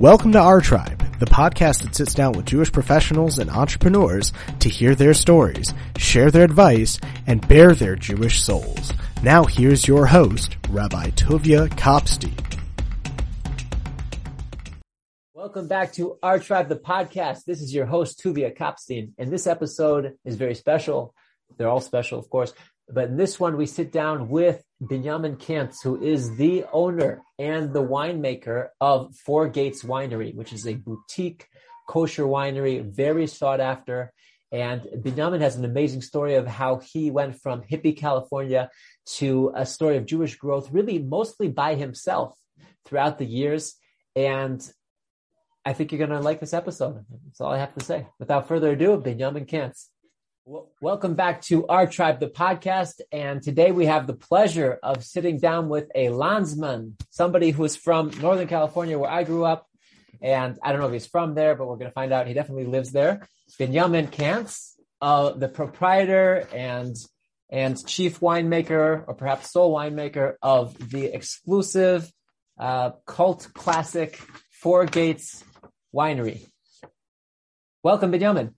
Welcome to Our Tribe, the podcast that sits down with Jewish professionals and entrepreneurs to hear their stories, share their advice, and bare their Jewish souls. Now here's your host, Rabbi Tuvia Kopstein. Welcome back to Our Tribe, the podcast. This is your host, Tuvia Kopstein, and this episode is very special. They're all special, of course, but in this one, we sit down with Benyamin Cantz, who is the owner and the winemaker of Four Gates Winery, which is a boutique kosher winery, very sought after. And Benyamin has an amazing story of how he went from hippie California to a story of Jewish growth, really mostly by himself throughout the years. And I think you're going to like this episode. That's all I have to say. Without further ado, Benyamin Cantz. Welcome back to Our Tribe, the podcast. And today we have the pleasure of sitting down with a landsman, somebody who is from Northern California, where I grew up. And I don't know if he's from there, but we're going to find out. He definitely lives there. Benyamin Cantz, uh, the proprietor and and chief winemaker, or perhaps sole winemaker of the exclusive uh, cult classic Four Gates Winery. Welcome, Benyamin.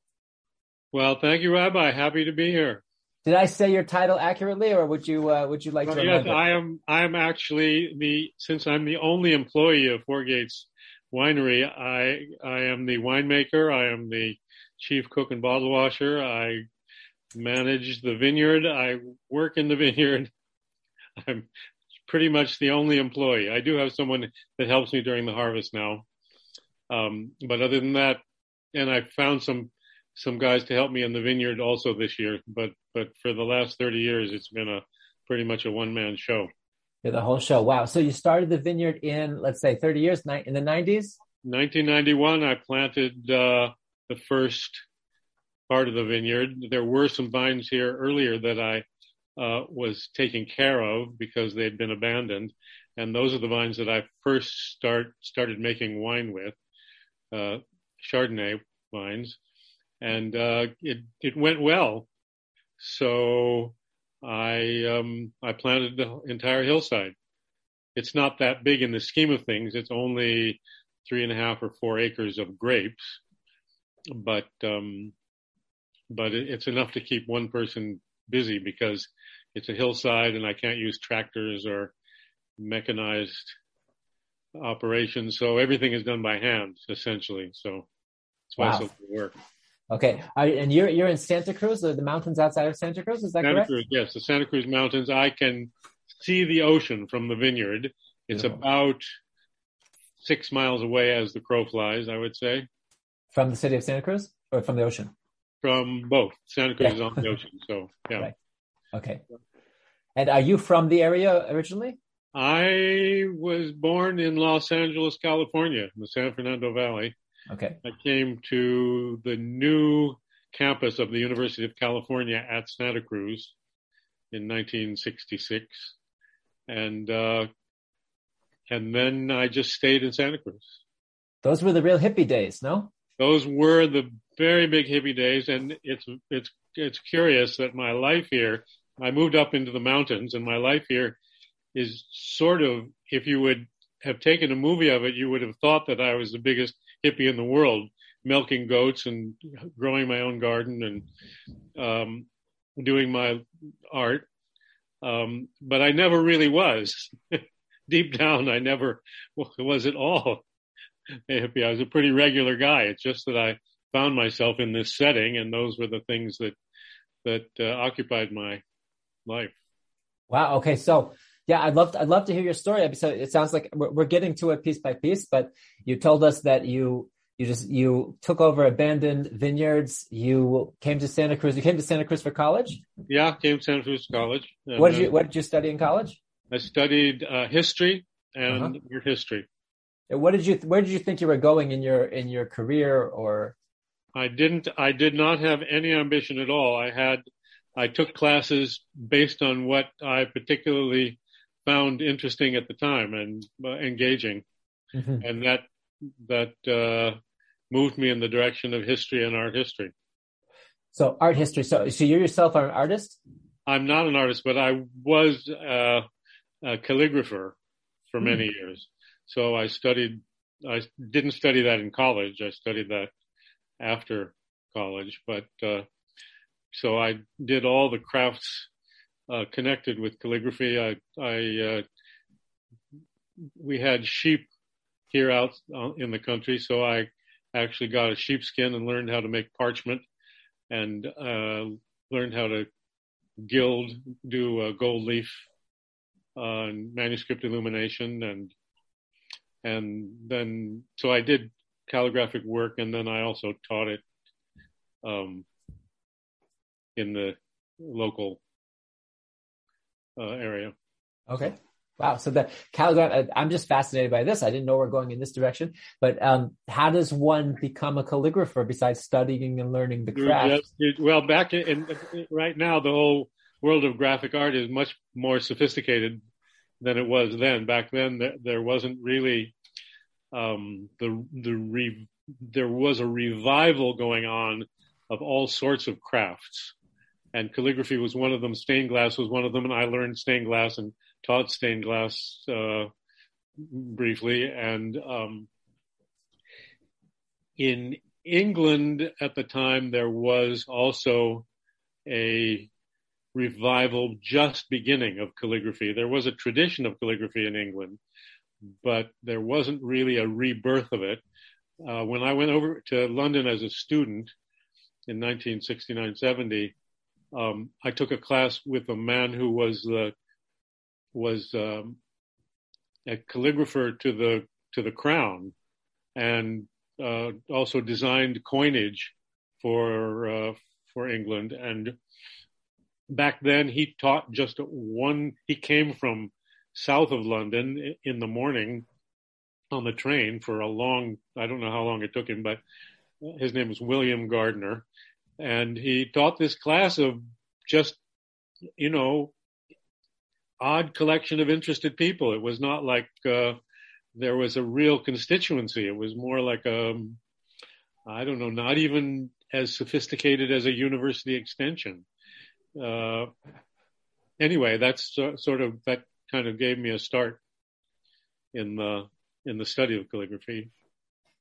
Well, thank you, Rabbi. Happy to be here. Did I say your title accurately, or would you uh, would you like well, to? Yes, I am. I am actually the since I'm the only employee of Four Gates Winery. I I am the winemaker. I am the chief cook and bottle washer. I manage the vineyard. I work in the vineyard. I'm pretty much the only employee. I do have someone that helps me during the harvest now, um, but other than that, and I found some some guys to help me in the vineyard also this year. But but for the last thirty years, it's been a pretty much a one man show. Yeah, the whole show. Wow. So you started the vineyard in let's say thirty years, in the nineties. 1991, I planted uh, the first part of the vineyard. There were some vines here earlier that I uh, was taking care of because they'd been abandoned, and those are the vines that I first start started making wine with, uh, Chardonnay vines and uh, it it went well. So I um, I planted the entire hillside. It's not that big in the scheme of things. It's only three and a half or four acres of grapes, but um, but it's enough to keep one person busy because it's a hillside and I can't use tractors or mechanized operations. So everything is done by hand essentially. So it's why wow. it's work. Okay, and you're you're in Santa Cruz, the, the mountains outside of Santa Cruz. Is that Santa correct? Cruz, yes, the Santa Cruz Mountains. I can see the ocean from the vineyard. It's Beautiful. about six miles away as the crow flies. I would say. From the city of Santa Cruz, or from the ocean? From both. Santa Cruz yeah. is on the ocean, so yeah. Right. Okay. And are you from the area originally? I was born in Los Angeles, California, in the San Fernando Valley. Okay. I came to the new campus of the University of California at Santa Cruz in 1966, and uh, and then I just stayed in Santa Cruz. Those were the real hippie days, no? Those were the very big hippie days, and it's it's it's curious that my life here. I moved up into the mountains, and my life here is sort of, if you would have taken a movie of it, you would have thought that I was the biggest hippie in the world, milking goats and growing my own garden and um, doing my art. Um, but I never really was. Deep down, I never was at all a hippie. I was a pretty regular guy. It's just that I found myself in this setting, and those were the things that that uh, occupied my life. Wow. Okay. So yeah, I'd love to, I'd love to hear your story. So it sounds like we're, we're getting to it piece by piece, but you told us that you you just you took over abandoned vineyards. You came to Santa Cruz. You came to Santa Cruz for college. Yeah, came to Santa Cruz College. what did you What did you study in college? I studied uh, history and uh-huh. art history. what did you Where did you think you were going in your in your career? Or I didn't. I did not have any ambition at all. I had. I took classes based on what I particularly found interesting at the time and uh, engaging, mm-hmm. and that that uh, moved me in the direction of history and art history. So art history. So so you yourself are an artist. I'm not an artist, but I was uh, a calligrapher for mm. many years. So I studied I didn't study that in college. I studied that after college, but uh, so I did all the crafts uh, connected with calligraphy. I, I uh, we had sheep here out uh, in the country, so I actually got a sheepskin and learned how to make parchment and learned how to gild, do gold leaf manuscript illumination, and and then so I did calligraphic work, and then I also taught it um, in the local area. Okay. Wow. So the calligraph, I'm just fascinated by this. I didn't know we're going in this direction, but um, how does one become a calligrapher besides studying and learning the craft? well, back in, in, right now, the whole world of graphic art is much more sophisticated than it was then. Back then, there, there wasn't really um, the the re, there was a revival going on of all sorts of crafts, and calligraphy was one of them. Stained glass was one of them, and I learned stained glass and taught stained glass uh, briefly. And um, in England at the time, there was also a revival just beginning of calligraphy. There was a tradition of calligraphy in England, but there wasn't really a rebirth of it. Uh, when I went over to London as a student in 1969-70, um, I took a class with a man who was the was um, a calligrapher to the to the crown, and uh, also designed coinage for uh, for England. And back then, he taught just one. He came from south of London in the morning on the train for a long. I don't know how long it took him, but his name was William Gardner, and he taught this class of just you know odd collection of interested people. It was not like uh, there was a real constituency. It was more like a, um, I don't know, not even as sophisticated as a university extension. Uh, anyway, that's uh, sort of that kind of gave me a start in the in the study of calligraphy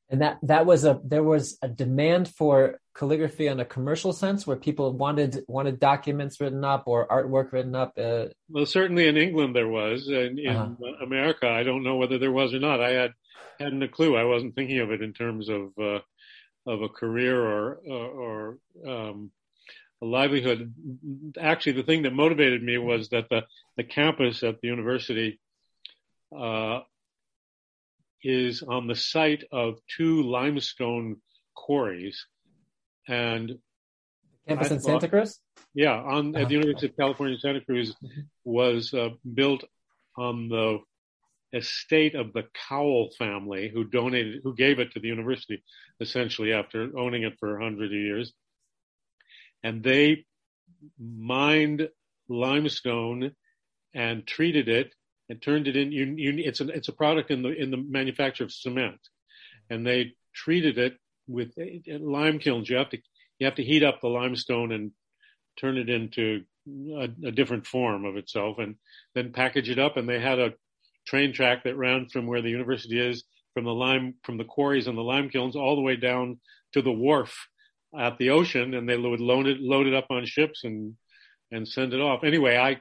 and that that was a there was a demand for calligraphy in a commercial sense where people wanted wanted documents written up or artwork written up uh, well certainly in england there was and in uh-huh. america i don't know whether there was or not. I had hadn't a clue. I wasn't thinking of it in terms of uh, of a career or or, um, a livelihood. Actually the thing that motivated me was that the the campus at the university uh, is on the site of two limestone quarries. And campus in Santa Cruz? Yeah, on at the University of California, Santa Cruz was uh, built on the estate of the Cowell family, who donated, who gave it to the university, essentially after owning it for a hundred years. And they mined limestone and treated it and turned it in. You, you, it's, an, it's a product in the in the manufacture of cement, and they treated it with eh, eh, lime kilns. You have to you have to heat up the limestone and turn it into a, a different form of itself, and then package it up. And they had a train track that ran from where the university is, from the lime from the quarries and the lime kilns, all the way down to the wharf at the ocean, and they would load it load it up on ships and and send it off. Anyway, I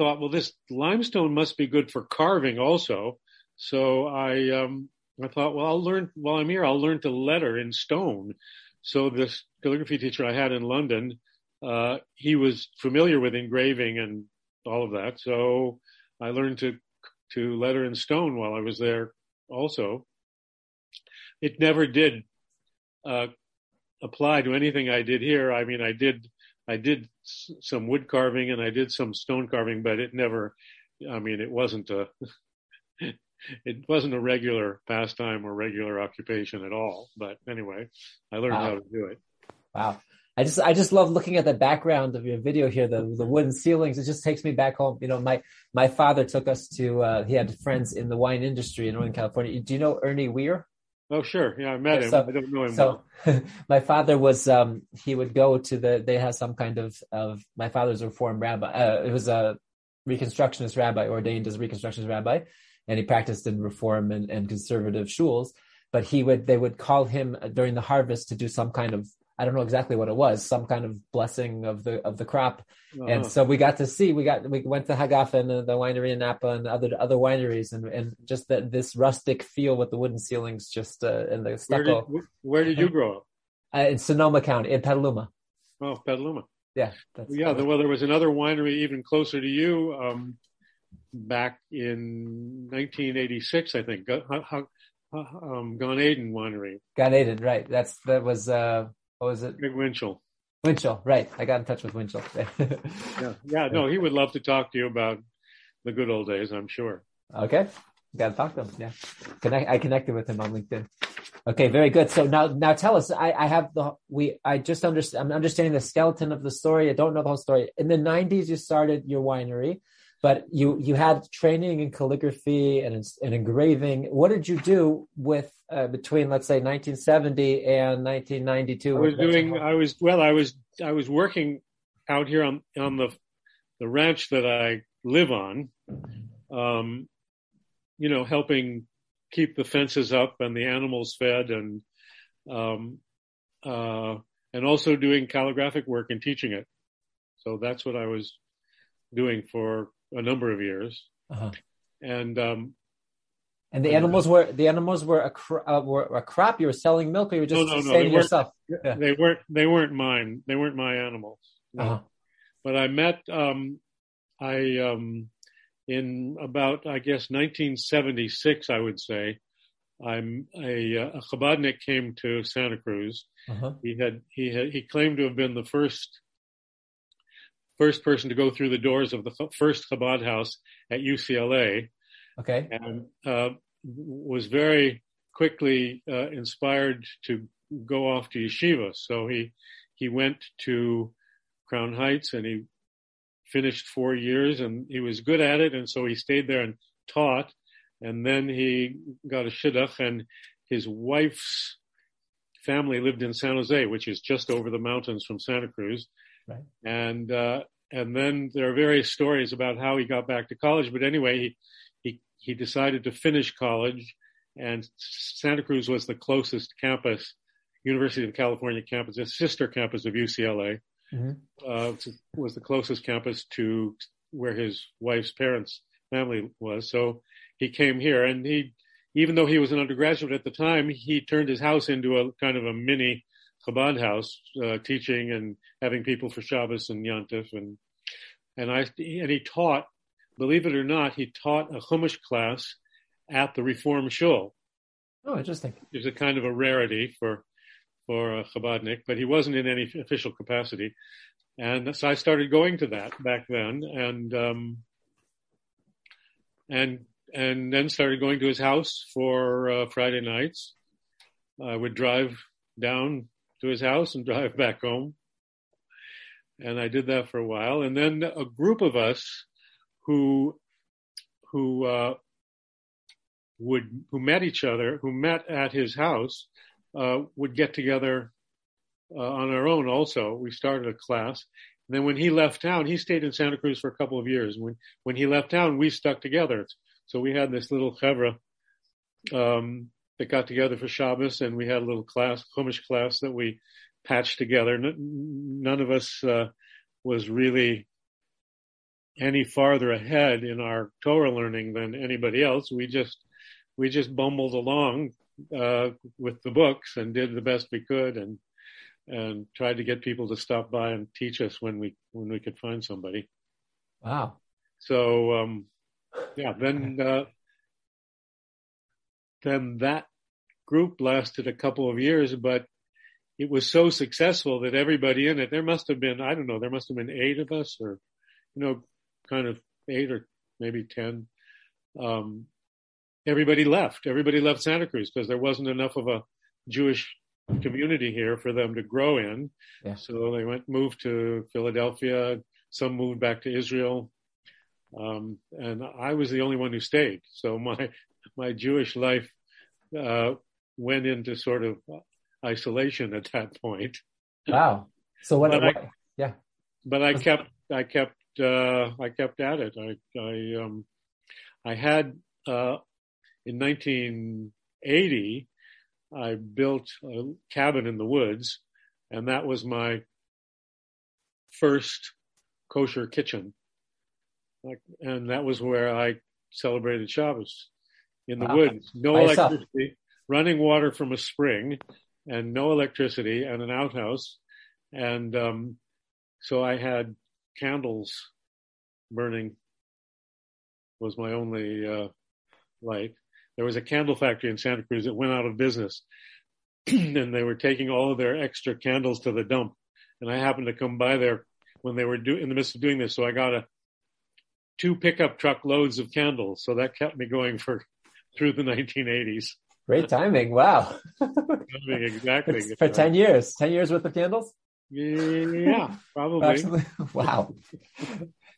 thought, well, this limestone must be good for carving also. So I, um, I thought, well, I'll learn while I'm here. I'll learn to letter in stone. So this calligraphy teacher I had in London, uh, he was familiar with engraving and all of that. So I learned to to letter in stone while I was there. Also, it never did uh, apply to anything I did here. I mean, I did I did some wood carving and I did some stone carving, but it never, I mean, it wasn't a, it wasn't a regular pastime or regular occupation at all. But anyway, I learned wow. how to do it. Wow. I just, I just love looking at the background of your video here, the, the wooden ceilings. It just takes me back home. You know, my, my father took us to, uh, he had friends in the wine industry in Northern California. Do you know Ernie Weir? Oh, sure. Yeah, I met him. So, I don't know him. So well. my father was, um, he would go to the, they had some kind of, of, my father's reformed rabbi. Uh, it was a reconstructionist rabbi ordained as a reconstructionist rabbi. and he practiced in reform and, and conservative shuls. But he would, they would call him during the harvest to do some kind of I don't know exactly what it was, some kind of blessing of the of the crop. Uh-huh. And so we got to see, we got we went to Hagafen and the winery in Napa and other other wineries, and and just that this rustic feel with the wooden ceilings, just uh, and the stucco. Where did, where did you grow up? Uh, in Sonoma County, in Petaluma. Oh, Petaluma. Yeah. yeah. well, there was another winery even closer to you um, back in 1986, I think. Um, Gan Eden Winery. Gan Eden, right? That's that was uh, what was it? Craig Winchell. Winchell, right. I got in touch with Winchell. yeah. Yeah. No, he would love to talk to you about the good old days, I'm sure. Okay. Got to talk to him. Yeah. Connect, I connected with him on LinkedIn. Okay. Very good. So now, now tell us, I, I have the, we, I just understand, I'm understanding the skeleton of the story. I don't know the whole story. In the nineties, you started your winery but you you had training in calligraphy and in, engraving. What did you do with uh, between let's say 1970 and 1992? I was doing. I was well. I was I was working out here on on the the ranch that I live on. Um, you know, helping keep the fences up and the animals fed, and um, uh, and also doing calligraphic work and teaching it. So that's what I was doing for a number of years, uh-huh. and um, and the animals were the animals were a cr- uh, were a crop. You were selling milk, or you were just no, no, no, yourself. Yeah. They weren't. They weren't mine. They weren't my animals. Uh-huh. But I met. Um, I um, in about I guess 1976, I would say. I'm a, a Chabadnik came to Santa Cruz. Uh-huh. He had he had he claimed to have been the first first person to go through the doors of the first Chabad house at UCLA. Okay. And uh, was very quickly uh, inspired to go off to yeshiva. So he he went to Crown Heights and he finished four years and he was good at it. And so he stayed there and taught. And then he got a shidduch and his wife's family lived in San Jose, which is just over the mountains from Santa Cruz. Right. And uh, and then there are various stories about how he got back to college. But anyway, he he he decided to finish college, and Santa Cruz was the closest campus, University of California campus, a sister campus of UCLA, mm-hmm. uh, was the closest campus to where his wife's parents' family was. So he came here, and he, even though he was an undergraduate at the time, he turned his house into a kind of a mini Chabad house, uh, teaching and having people for Shabbos and Yontif, and and I and he taught. Believe it or not, he taught a Chumash class at the Reform Shul. Oh, interesting. It's a kind of a rarity for for a Chabadnik, but he wasn't in any official capacity, and so I started going to that back then, and um, and and then started going to his house for uh, Friday nights. I would drive down to his house and drive back home. And I did that for a while. And then a group of us who, who, uh, would, who met each other, who met at his house, uh, would get together uh, on our own also. We started a class. And then when he left town, he stayed in Santa Cruz for a couple of years. When, when he left town, we stuck together. So we had this little chevra, um, that got together for Shabbos, and we had a little class, Chumash class that we patched together. None of us uh, was really any farther ahead in our Torah learning than anybody else. We just we just bumbled along uh, with the books and did the best we could, and and tried to get people to stop by and teach us when we when we could find somebody. Wow. So um, yeah, then uh, then that group lasted a couple of years, but it was so successful that everybody in it, there must have been, I don't know, there must have been eight of us or, you know, kind of eight or maybe 10. Um, everybody left. Everybody left Santa Cruz because there wasn't enough of a Jewish community here for them to grow in. Yeah. So they went, moved to Philadelphia. Some moved back to Israel. Um, and I was the only one who stayed. So my, my Jewish life, uh, went into sort of isolation at that point. Wow. So what? what I, yeah. But I kept, I kept, uh, I kept at it. I, I, um, I had uh, in 1980, I built a cabin in the woods, and that was my first kosher kitchen. Like, and that was where I celebrated Shabbos in the Wow. woods. No By yourself? Running water from a spring, and no electricity, and an outhouse. And um, so I had candles burning. Was my only uh, light. There was a candle factory in Santa Cruz that went out of business, and they were taking all of their extra candles to the dump. And I happened to come by there when they were do- in the midst of doing this, so I got a two pickup truck loads of candles. So that kept me going for through the 1980s. Great timing. Wow. exactly. For 10 years, 10 years worth of candles? Yeah, probably. Absolutely. Wow.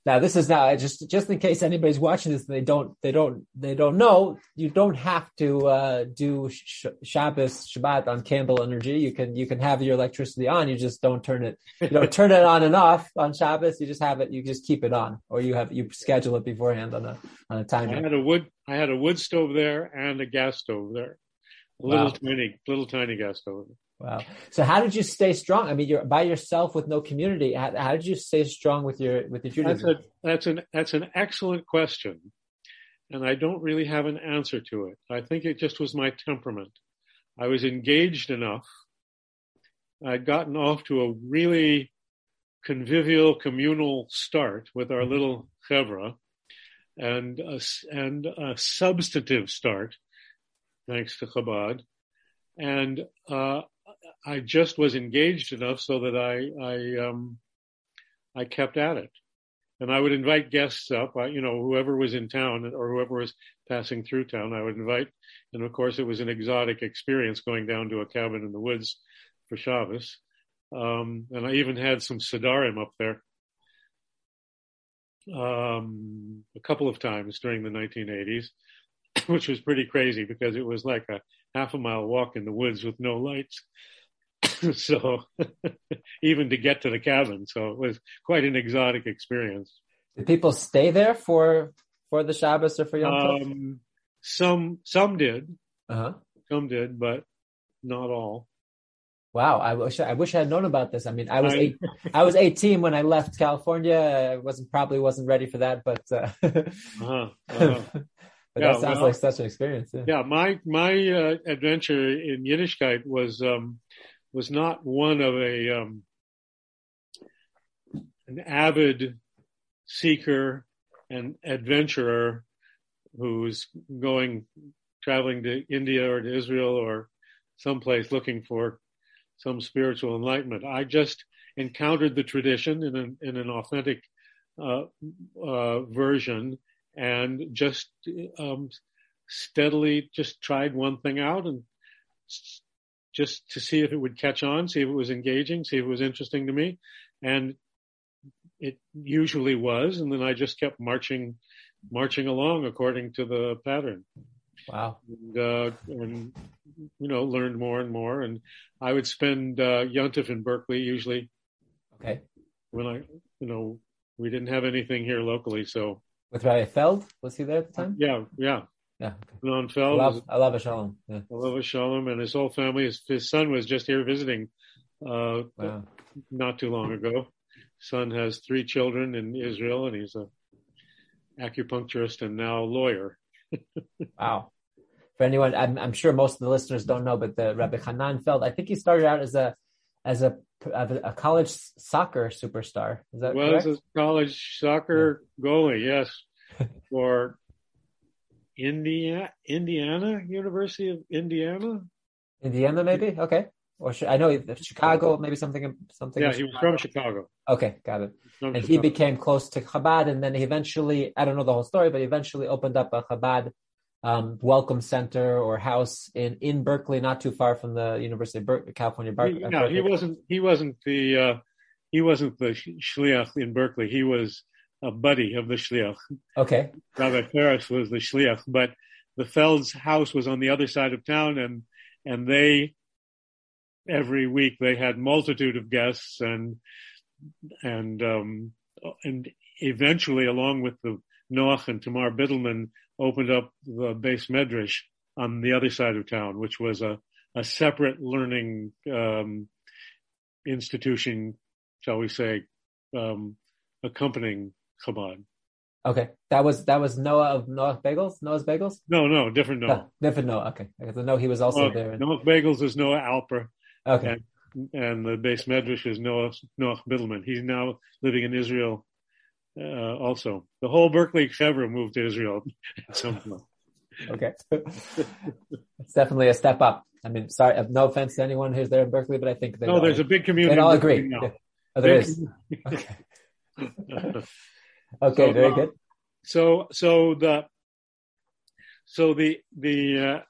Now this is now just just in case anybody's watching this and they don't they don't they don't know you don't have to uh, do sh- Shabbos Shabbat on candle energy you can you can have your electricity on you just don't turn it you don't turn it on and off on Shabbos you just have it you just keep it on or you have you schedule it beforehand on a on a I timer I had a wood, I had a wood stove there and a gas stove there. A little Wow. tiny, little tiny gas stove. Wow so how did you stay strong I mean you're by yourself with no community how, how did you stay strong with your with your That's a, that's an, that's an excellent question. And I don't really have an answer to it. I think it just was my temperament. I was engaged enough. I'd gotten off to a really convivial, communal start with our little chevra and a, and a substantive start, thanks to Chabad. And, uh, I just was engaged enough so that I, I, um, I kept at it. And I would invite guests up, you know, whoever was in town or whoever was passing through town, I would invite. And of course, it was an exotic experience going down to a cabin in the woods for Shabbos. Um, and I even had some Sidarim up there um, a couple of times during the 1980s, which was pretty crazy because it was like a half a mile walk in the woods with no lights. so even to get to the cabin, so it was quite an exotic experience. Did people stay there for for the Shabbos or for Yom Tov? Um, some some did, uh-huh. some did, but not all. Wow, I wish I wish I had known about this. I mean, I was I- eight, I was 18 when I left California. I wasn't probably wasn't ready for that, but uh, Uh-huh, uh-huh. but Yeah, that sounds well- like such an experience. Yeah. yeah, my my uh, adventure in Yiddishkeit was um, was not one of a um, an avid seeker and adventurer who's going traveling to India or to Israel or someplace looking for some spiritual enlightenment. I just encountered the tradition in an in an authentic uh, uh, version and just um, steadily just tried one thing out and just to see if it would catch on, see if it was engaging, see if it was interesting to me. And it usually was. And then I just kept marching, marching along according to the pattern Wow. and, uh, and, you know, learned more and more. And I would spend, uh, Yontif in Berkeley usually Okay. when I, you know, we didn't have anything here locally. So With Rabbi Feld, was he there at the time? yeah, yeah. Yeah. I Feld was love I love Shalom. Yeah. Oliver Shalom and his whole family. His, his son was just here visiting uh, Wow. not too long ago. Son has three children in Israel, and he's a acupuncturist and now lawyer. Wow. For anyone, I'm, I'm sure most of the listeners don't know, but the Rabbi Hanan Feld, I think he started out as a as a a college soccer superstar. Is that was correct? a college soccer goalie, yes, for Indiana, Indiana University of Indiana. Indiana, maybe. Okay. Or I know Chicago, maybe something something. Yeah, he was from Chicago. Okay, got it. And he became close to Chabad, and then he eventually, I don't know the whole story, but he eventually opened up a Chabad um, welcome center or house in, in Berkeley, not too far from the University of Ber- California. Ber- He- no, he wasn't. He wasn't the. Uh, he wasn't the sh- shliach in Berkeley. He was a buddy of the shliach. Okay, Rabbi Ferris was the shliach, but the Feld's house was on the other side of town, and and they every week they had multitude of guests, and and um, and eventually, along with the Noach and Tamar Biddleman, opened up the beis medrash on the other side of town, which was a, a separate learning um, institution, shall we say, um, accompanying Chabad. Okay, that was that was Noah of Noah Bagels. Noah's Bagels. No, no, different Noah. No, different Noah. Okay, I know he was also Noah, there. Noah Bagels is Noah Alper. Okay. And, and the beis medrash is Noah Noah Biddleman. He's now living in Israel. Uh, also, the whole Berkeley Chevra moved to Israel at some point. okay, it's definitely a step up. I mean, sorry, no offense to anyone who's there in Berkeley, but I think they no, there's a big community. They all agree. Yeah. Oh, there is. Okay. okay, so, very good. So, so the, so the the uh,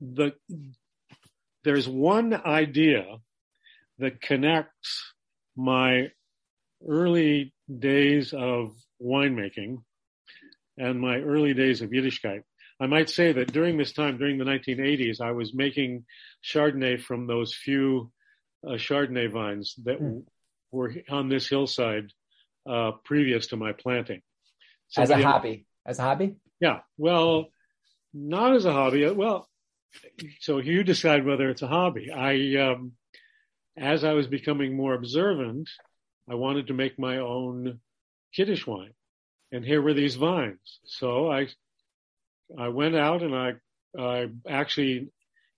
the there's one idea that connects my early days of winemaking and my early days of Yiddishkeit. I might say that during this time, during the 1980s, I was making Chardonnay from those few uh, Chardonnay vines that mm. were on this hillside uh, previous to my planting. Somebody as a hobby, as a hobby. Yeah. Well, not as a hobby. Uh, well, so you decide whether it's a hobby. I, um, as I was becoming more observant, I wanted to make my own Kiddush wine. And here were these vines. So I, I went out and I, I actually,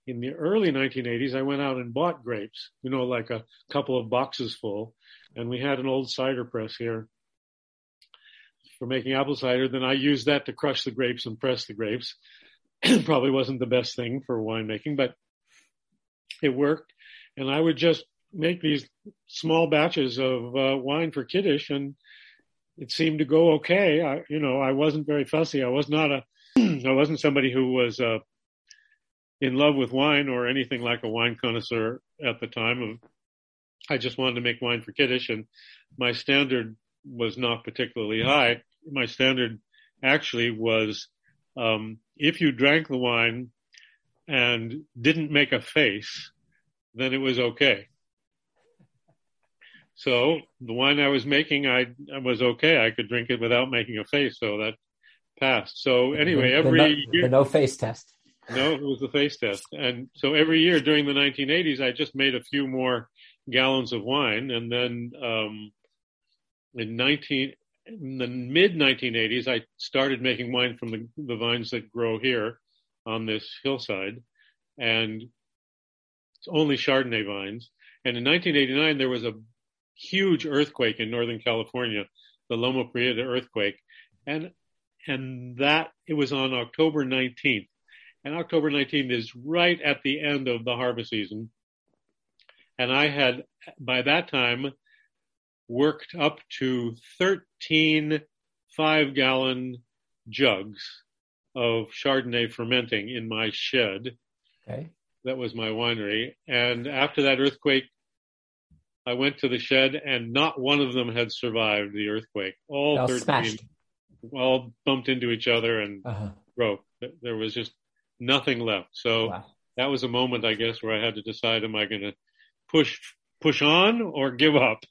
in the early 1980s, I went out and bought grapes, you know, like a couple of boxes full. And we had an old cider press here for making apple cider. Then I used that to crush the grapes and press the grapes. Probably wasn't the best thing for winemaking, but it worked. And I would just make these small batches of uh, wine for kiddish and it seemed to go okay. I, you know, I wasn't very fussy. I was not a, I wasn't somebody who was, uh, in love with wine or anything like a wine connoisseur at the time of, I just wanted to make wine for Kiddush and my standard was not particularly high. My standard actually was, um, if you drank the wine and didn't make a face, then it was okay. So the wine I was making, I, I was okay. I could drink it without making a face. So that passed. So anyway, every the no, year, the no face test. No, it was the face test. And so every year during the 1980s, I just made a few more gallons of wine. And then, um, in 19, in the mid 1980s, I started making wine from the, the vines that grow here on this hillside. And it's only Chardonnay vines. And in 1989, there was a huge earthquake in Northern California, the Loma Prieta earthquake. And, and that, it was on October 19th. And October 19th is right at the end of the harvest season. And I had, by that time, worked up to 13 five gallon jugs of Chardonnay fermenting in my shed. Okay. That was my winery. And after that earthquake, I went to the shed and not one of them had survived the earthquake. All, all 13 smashed. all bumped into each other and uh-huh. broke. There was just nothing left. So wow. that was a moment, I guess, where I had to decide, am I going to push, push on or give up?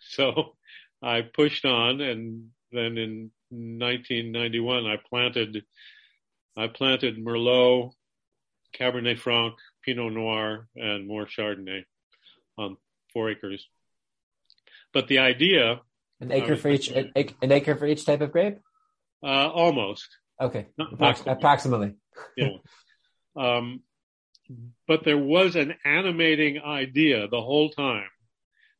So I pushed on and then in 1991 I planted, I planted Merlot, Cabernet Franc, Pinot Noir, and more Chardonnay on four acres. But the idea an acre for each an, an, acre for each type of grape. Uh, almost. Okay, approximately. Yeah. Um, but there was an animating idea the whole time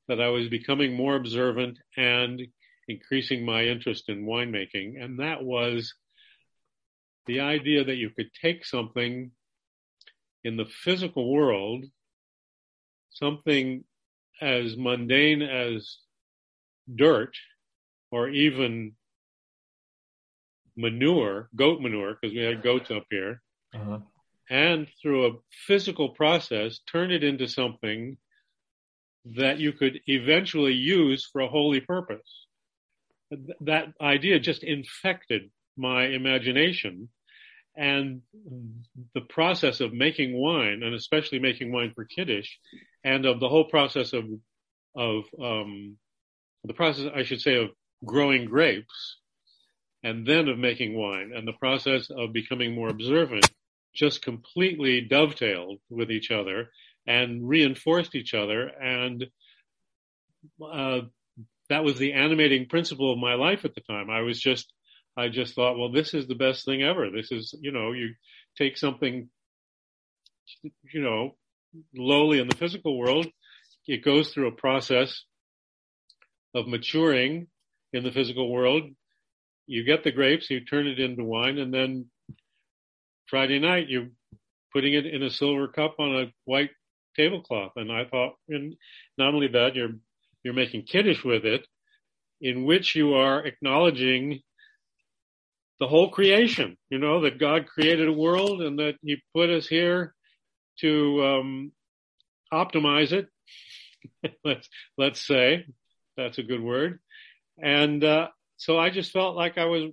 that I was becoming more observant and increasing my interest in winemaking, and that was the idea that you could take something in the physical world, something as mundane as dirt or even manure, goat manure, because we had goats up here, uh-huh. and through a physical process, turn it into something that you could eventually use for a holy purpose. That idea just infected my imagination and the process of making wine and especially making wine for Kiddush and of the whole process of of um, the process, I should say, of growing grapes and then of making wine. And the process of becoming more observant just completely dovetailed with each other and reinforced each other. And uh, that was the animating principle of my life at the time. I was just, I just thought, well, this is the best thing ever. This is, you know, you take something, you know, lowly in the physical world, it goes through a process of maturing in the physical world. You get the grapes, you turn it into wine, and then Friday night you're putting it in a silver cup on a white tablecloth. And I thought, and not only that, you're you're making kiddush with it, in which you are acknowledging the whole creation. You know that God created a world and that He put us here to um, optimize it. let's let's say that's a good word. And uh, so I just felt like I was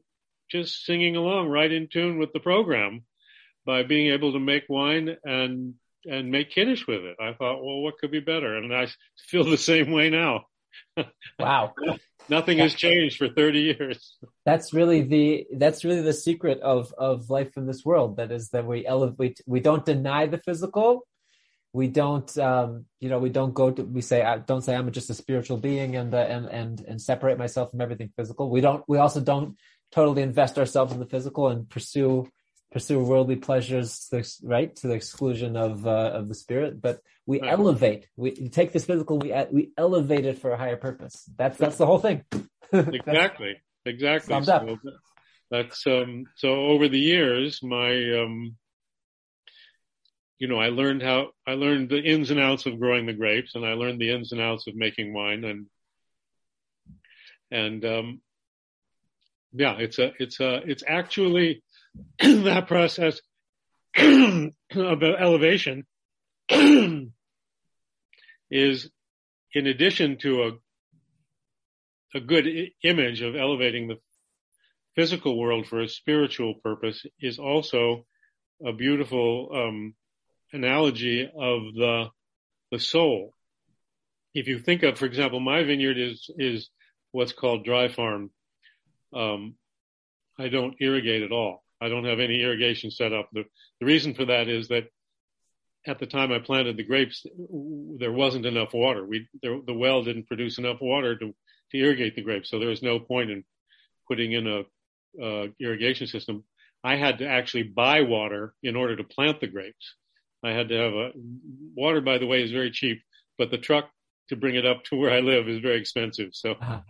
just singing along, right in tune with the program, by being able to make wine and and make kiddush with it. I thought, well, what could be better? And I feel the same way now. Wow. Nothing has changed for 30 years. That's really the that's really the secret of of life in this world. That is that we elevate we don't deny the physical. We don't um you know we don't go to we say I don't say I'm just a spiritual being and uh, and and and separate myself from everything physical. We don't we also don't totally invest ourselves in the physical and pursue pursue worldly pleasures, right, to the exclusion of uh, of the spirit. But we right. elevate. We take this physical. We we elevate it for a higher purpose. That's that's the whole thing. exactly. exactly. So that's um. So over the years, my um. You know, I learned how I learned the ins and outs of growing the grapes, and I learned the ins and outs of making wine, and and um, yeah, it's a it's a it's actually that process of elevation is in addition to a a good I- image of elevating the physical world for a spiritual purpose is also a beautiful um, analogy of the the soul. If you think of, for example, my vineyard is is what's called dry farm. Um, I don't irrigate at all. I don't have any irrigation set up. The, the reason for that is that at the time I planted the grapes, there wasn't enough water. We there, the well didn't produce enough water to to irrigate the grapes, so there was no point in putting in a uh, irrigation system. I had to actually buy water in order to plant the grapes. I had to have a water. By the way, is very cheap, but the truck to bring it up to where I live is very expensive. So uh-huh.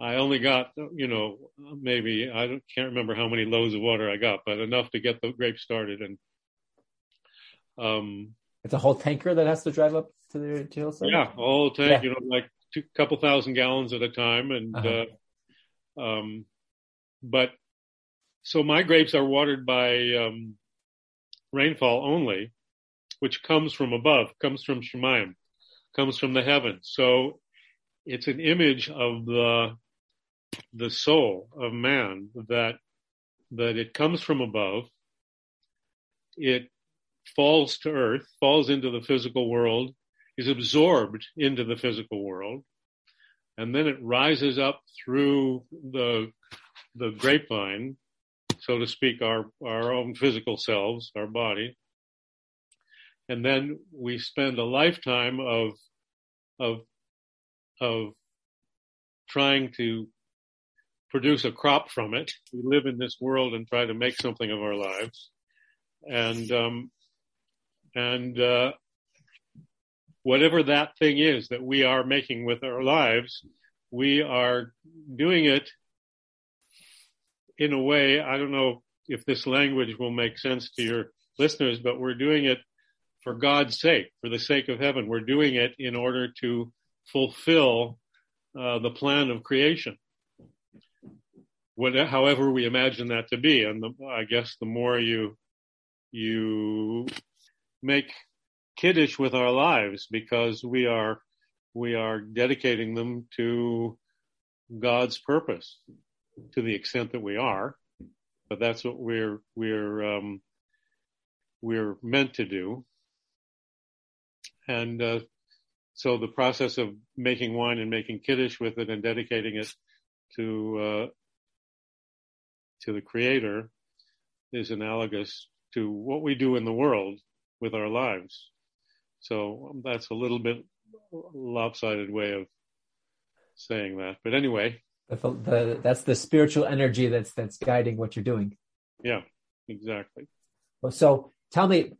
I only got, you know, maybe I can't remember how many loads of water I got, but enough to get the grapes started. And um, it's a whole tanker that has to drive up to the to hillside. Yeah, a whole tank. Yeah. You know, like a couple thousand gallons at a time, and uh-huh. uh, um, but so my grapes are watered by um, rainfall only, which comes from above, comes from Shemayim, comes from the heavens. So it's an image of the the soul of man that that it comes from above it falls to earth falls into the physical world is absorbed into the physical world and then it rises up through the the grapevine so to speak our our own physical selves our body and then we spend a lifetime of of of trying to produce a crop from it. We live in this world and try to make something of our lives. And, um, and, uh, whatever that thing is that we are making with our lives, we are doing it in a way, I don't know if this language will make sense to your listeners, but we're doing it for God's sake, for the sake of heaven. We're doing it in order to fulfill uh, the plan of creation whatever, however we imagine that to be. And the, I guess the more you, you make kiddish with our lives because we are, we are dedicating them to God's purpose to the extent that we are, but that's what we're, we're, um, we're meant to do. And, uh, so the process of making wine and making kiddush with it and dedicating it to uh, to the Creator is analogous to what we do in the world with our lives. So um, that's a little bit lopsided way of saying that. But anyway, the, the, that's the spiritual energy that's that's guiding what you're doing. Yeah, exactly. So tell me,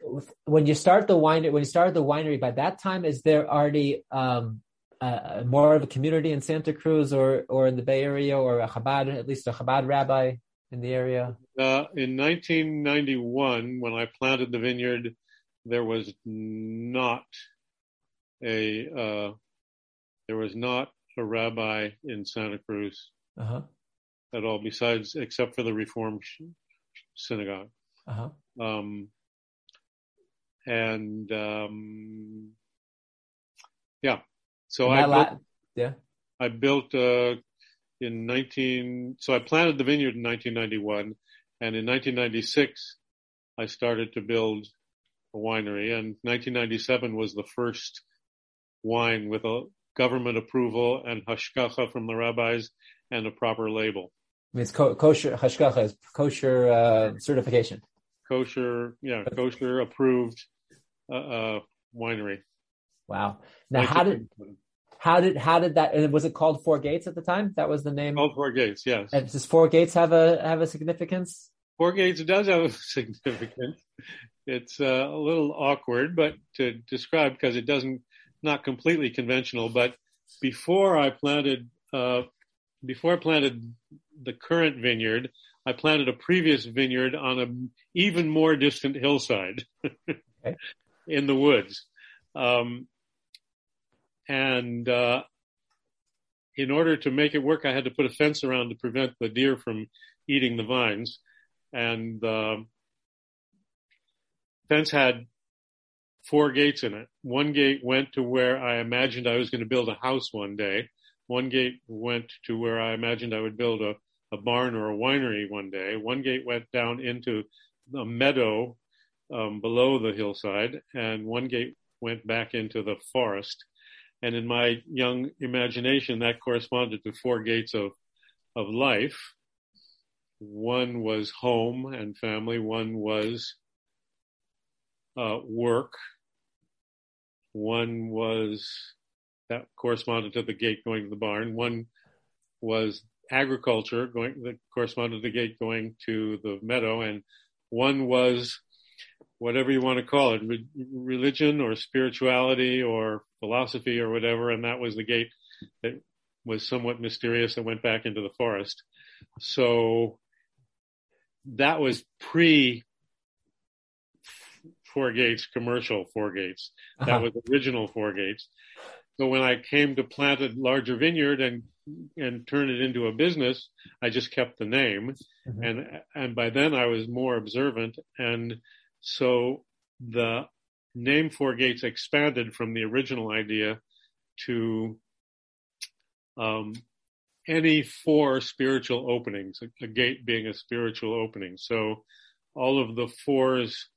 when you start the winery, when you started the winery, by that time, is there already um, uh, more of a community in Santa Cruz or or in the Bay Area, or a Chabad, at least a Chabad rabbi in the area? Uh, in 1991, when I planted the vineyard, there was not a uh, there was not a rabbi in Santa Cruz uh-huh. at all, besides except for the Reform synagogue. Uh-huh. Um, and um, yeah, so I built, yeah I built uh, in 19. So I planted the vineyard in 1991, and in 1996 I started to build a winery, and 1997 was the first wine with a government approval and hashgacha from the rabbis and a proper label. It's kosher hashgacha is kosher uh, certification. Kosher, yeah, kosher approved uh, uh, winery. Wow. Now, how did how did how did that? And was it called Four Gates at the time? That was the name. Called Four Gates, yes. And does Four Gates have a have a significance? Four Gates does have a significance. It's uh, a little awkward, but to describe because it doesn't not completely conventional. But before I planted uh, before I planted the current vineyard, I planted a previous vineyard on an even more distant hillside okay. in the woods. Um, and uh, in order to make it work, I had to put a fence around to prevent the deer from eating the vines. And the uh, fence had four gates in it. One gate went to where I imagined I was going to build a house one day. One gate went to where I imagined I would build a, a barn or a winery one day. One gate went down into a meadow um, below the hillside, and one gate went back into the forest. And in my young imagination, that corresponded to four gates of, of life. One was home and family. One was uh, work. One was that corresponded to the gate going to the barn. One was agriculture going that corresponded to the gate going to the meadow, and one was whatever you want to call it, re- religion or spirituality or philosophy or whatever, and that was the gate that was somewhat mysterious that went back into the forest. So that was pre Four Gates commercial Four Gates. That uh-huh. was original Four Gates. So when I came to plant a larger vineyard and and turn it into a business, I just kept the name, mm-hmm. and and by then I was more observant, and so the name Four Gates expanded from the original idea to um, any four spiritual openings, a, a, gate being a spiritual opening. So all of the fours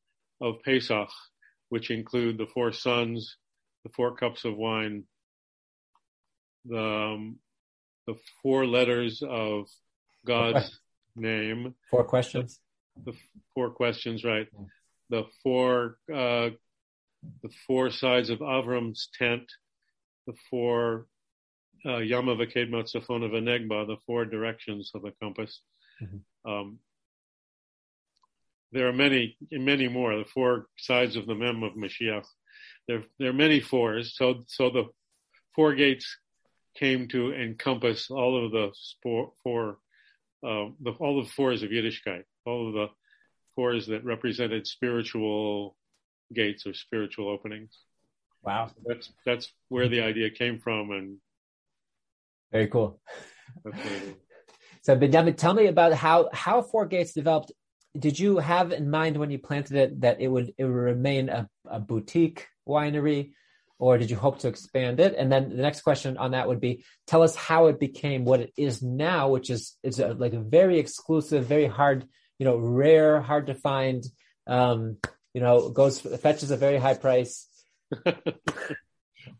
of Pesach, which include the four sons, the four cups of wine, the, um, the four letters of God's name. Four questions. The, the four questions, right. The four, uh, the four sides of Avram's tent, the four uh, Yama Vaked Matzafona Venegba, the four directions of the compass. Mm-hmm. Um, there are many, many more. The four sides of the mem of Mashiach. There, there are many fours. So, so the four gates came to encompass all of the four, four uh, the, all the fours of Yiddishkeit, all of the fours that represented spiritual gates or spiritual openings. Wow, so that's that's where the idea came from, and very cool. so, Benyamin, tell me about how how Four Gates developed did you have in mind when you planted it that it would it would remain a, a boutique winery, or did you hope to expand it? And then the next question on that would be: tell us how it became what it is now, which is is a, like a very exclusive, very hard, you know, rare, hard to find. Um, you know, goes fetches a very high price.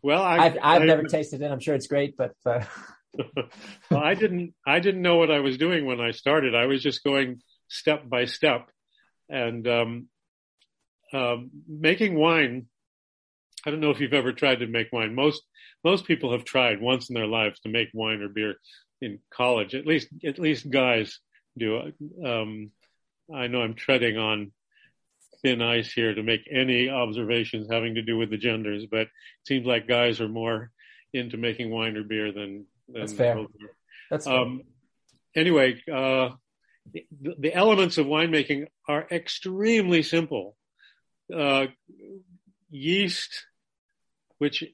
well, I, have I've never tasted it. I'm sure it's great, but. Uh... well, I didn't. I didn't know what I was doing when I started. I was just going step by step. And um, um, making wine, I don't know if you've ever tried to make wine. Most most people have tried once in their lives to make wine or beer in college. At least at least guys do. Um, I know I'm treading on thin ice here to make any observations having to do with the genders, but it seems like guys are more into making wine or beer than, than That's fair. That's fair. um, anyway, uh, the, elements of winemaking are extremely simple. Uh, yeast, which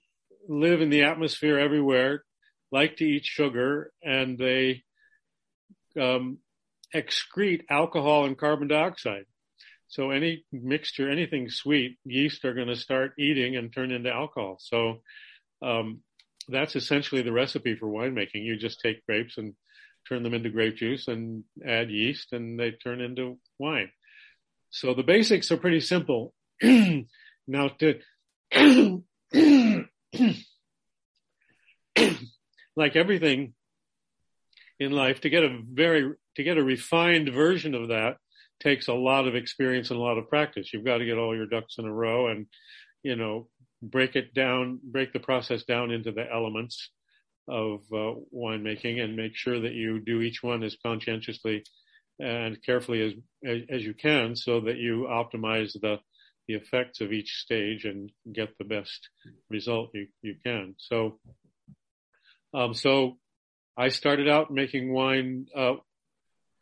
live in the atmosphere everywhere, like to eat sugar, and they um, excrete alcohol and carbon dioxide. So any mixture, anything sweet, yeast are going to start eating and turn into alcohol. So um, that's essentially the recipe for winemaking. You just take grapes and turn them into grape juice and add yeast and they turn into wine. So the basics are pretty simple. now to, like everything in life, to get a very, to get a refined version of that takes a lot of experience and a lot of practice. You've got to get all your ducks in a row and, you know, break it down, break the process down into the elements of uh, winemaking and make sure that you do each one as conscientiously and carefully as, as, you can so that you optimize the the effects of each stage and get the best result you, you can. So, um, so I started out making wine. Uh,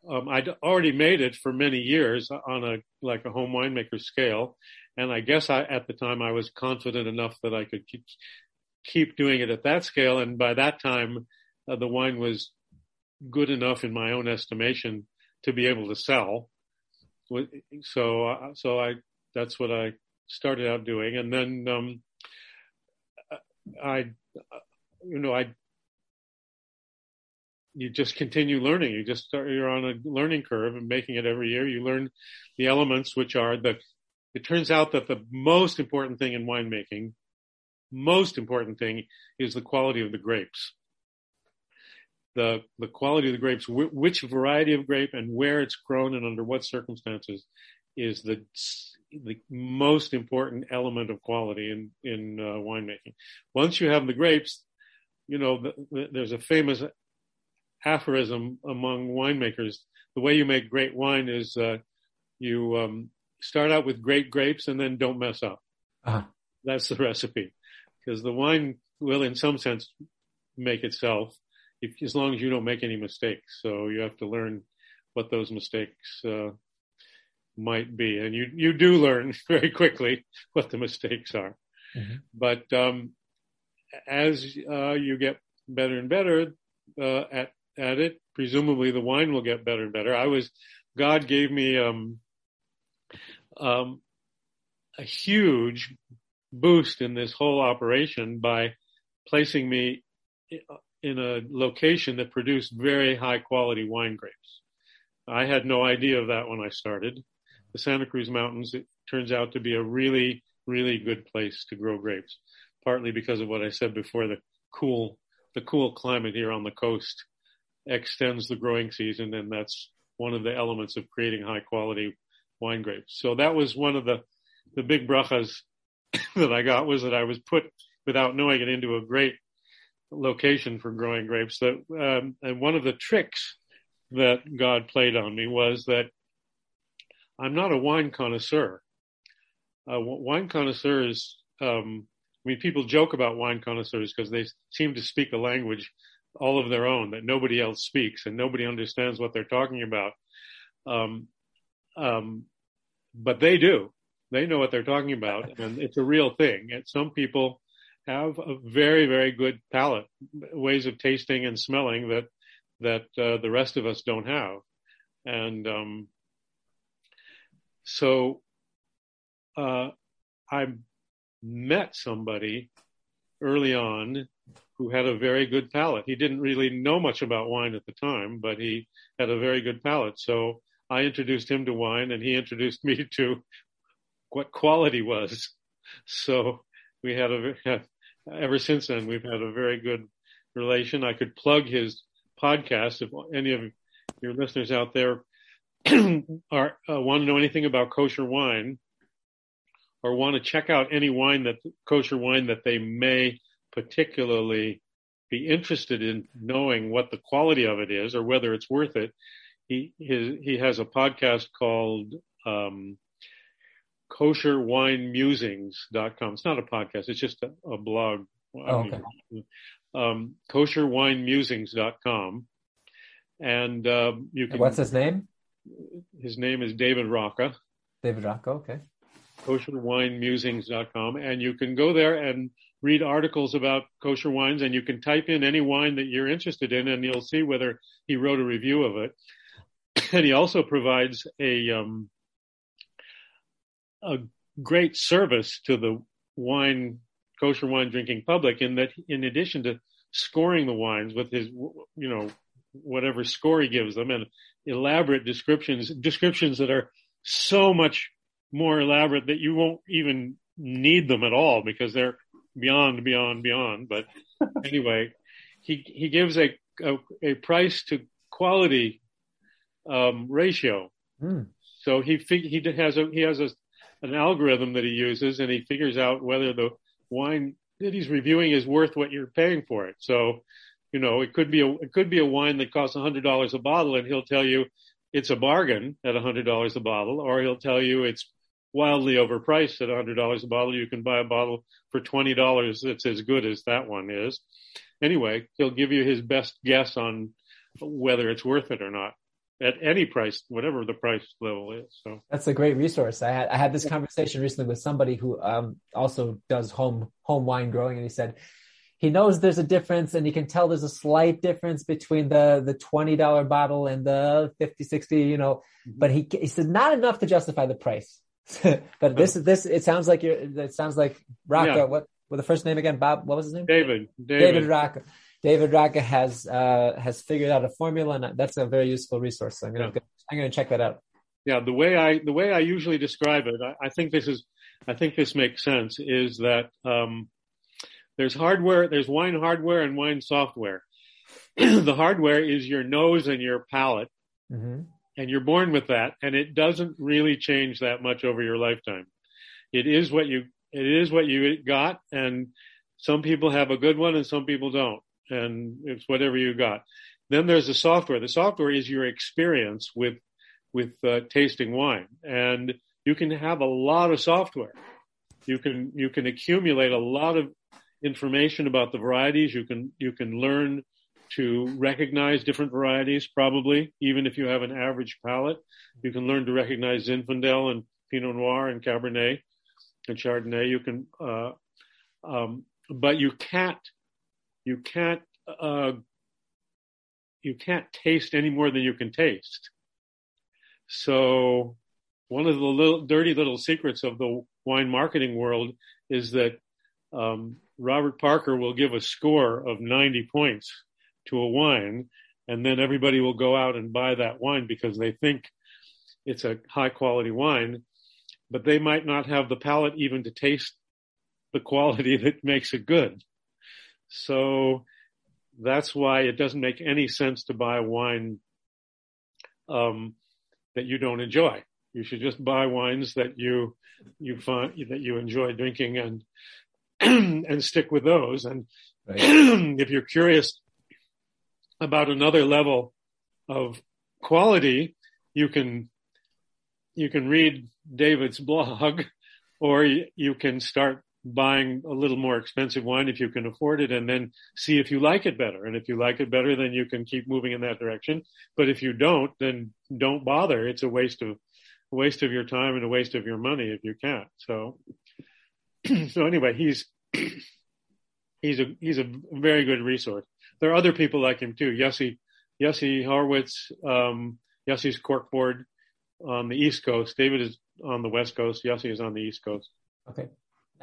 um, I'd already made it for many years on a like a home winemaker scale, and I guess I, at the time I was confident enough that I could keep keep doing it at that scale. And by that time, uh, the wine was good enough in my own estimation to be able to sell. So, uh, so I, that's what I started out doing. And then, um, I, you know, I, you just continue learning. You just start, you're on a learning curve and making it every year. You learn the elements, which are the, it turns out that the most important thing in winemaking most important thing is the quality of the grapes. The, the quality of the grapes, wh- which variety of grape and where it's grown and under what circumstances is the, the most important element of quality in, in uh, winemaking. Once you have the grapes, you know, the, the, there's a famous aphorism among winemakers. The way you make great wine is, uh, you, um, start out with great grapes and then don't mess up. Uh-huh. That's the recipe because the wine will, in some sense, make itself if, as long as you don't make any mistakes. So you have to learn what those mistakes uh, might be, and you you do learn very quickly what the mistakes are. Mm-hmm. But um, as uh, you get better and better uh, at at it, presumably the wine will get better and better. I was God gave me um, um, a huge boost in this whole operation by placing me in a location that produced very high quality wine grapes. I had no idea of that when I started. The Santa Cruz Mountains, it turns out to be a really, really good place to grow grapes, partly because of what I said before, the cool, the cool climate here on the coast extends the growing season and that's one of the elements of creating high quality wine grapes. So that was one of the, the big brachas that I got was that I was put without knowing it into a great location for growing grapes. That um, and one of the tricks that God played on me was that I'm not a wine connoisseur. Uh, wine connoisseurs, um, I mean, people joke about wine connoisseurs because they seem to speak a language all of their own that nobody else speaks and nobody understands what they're talking about. Um, um, but they do. They know what they're talking about, and it's a real thing. And some people have a very, very good palate, ways of tasting and smelling that that uh, the rest of us don't have. And um, so uh, I met somebody early on who had a very good palate. He didn't really know much about wine at the time, but he had a very good palate. So I introduced him to wine and he introduced me to what quality was. So we had a, ever since then, we've had a very good relation. I could plug his podcast if any of your listeners out there are uh, want to know anything about kosher wine or want to check out any wine that kosher wine that they may particularly be interested in knowing what the quality of it is or whether it's worth it, he his, he has a podcast called um, kosherwinemusings.com. It's not a podcast; it's just a, a blog. Oh, okay. Um, kosherwinemusings.com, and uh, you can. What's his name? His name is David Raccah. David Raccah. Okay kosherwinemusings.com, and you can go there and read articles about kosher wines, and you can type in any wine that you're interested in, and you'll see whether he wrote a review of it. And he also provides a um, a great service to the wine kosher wine drinking public in that in addition to scoring the wines with his you know whatever score he gives them and elaborate descriptions descriptions that are so much more elaborate that you won't even need them at all because they're beyond, beyond, beyond. But anyway, he he gives a a, a price to quality um, ratio. Mm. So he he has a he has a an algorithm that he uses, and he figures out whether the wine that he's reviewing is worth what you're paying for it. So, you know, it could be a it could be a wine that costs hundred dollars a bottle, and he'll tell you it's a bargain at hundred dollars a bottle, or he'll tell you it's wildly overpriced at $100 a bottle. You can buy a bottle for $20 that's as good as that one is. Anyway, he'll give you his best guess on whether it's worth it or not at any price, whatever the price level is. So that's a great resource. I had I had this conversation recently with somebody who um, also does home home wine growing, and he said he knows there's a difference, and he can tell there's a slight difference between the the twenty dollar bottle and the 50, 60, you know. Mm-hmm. But he he said not enough to justify the price. but this is this. It sounds like you're. It sounds like Raccah. Yeah. What? What the first name again? Bob. What was his name? David. David, David Raccah. David Raccah has uh, has figured out a formula, and that's a very useful resource. So I'm gonna yeah. I'm gonna check that out. Yeah, the way I the way I usually describe it, I, I think this is I think this makes sense. Is that um, there's hardware, there's wine hardware and wine software. the hardware is your nose and your palate. Mm-hmm and you're born with that and it doesn't really change that much over your lifetime. It is what you, it is what you got and some people have a good one and some people don't. And it's whatever you got. Then there's the software. The software is your experience with, with uh, tasting wine and you can have a lot of software. You can, you can accumulate a lot of information about the varieties. You can, you can learn to recognize different varieties, probably, even if you have an average palate. You can learn to recognize Zinfandel and Pinot Noir and Cabernet and Chardonnay. You can, uh, um, but you can't, you can't, uh, you can't taste any more than you can taste. So one of the little dirty little secrets of the wine marketing world is that um, Robert Parker will give a score of 90 points to a wine and then everybody will go out and buy that wine because they think it's a high quality wine, but they might not have the palate even to taste the quality that makes it good. So that's why it doesn't make any sense to buy wine um, that you don't enjoy. You should just buy wines that you you find that you enjoy drinking and and stick with those. And right. if you're curious about another level of quality, you can you can read David's blog, or you can start buying a little more expensive wine if you can afford it, and then see if you like it better. And if you like it better, then you can keep moving in that direction. But if you don't, then don't bother. It's a waste of waste of your time and a waste of your money if you can't. So so anyway, he's he's a he's a very good resource there are other people like him too. Yossi, Yossi Horwitz, um, Yossi's corkboard on the East Coast. David is on the West Coast. Yossi is on the East Coast. Okay.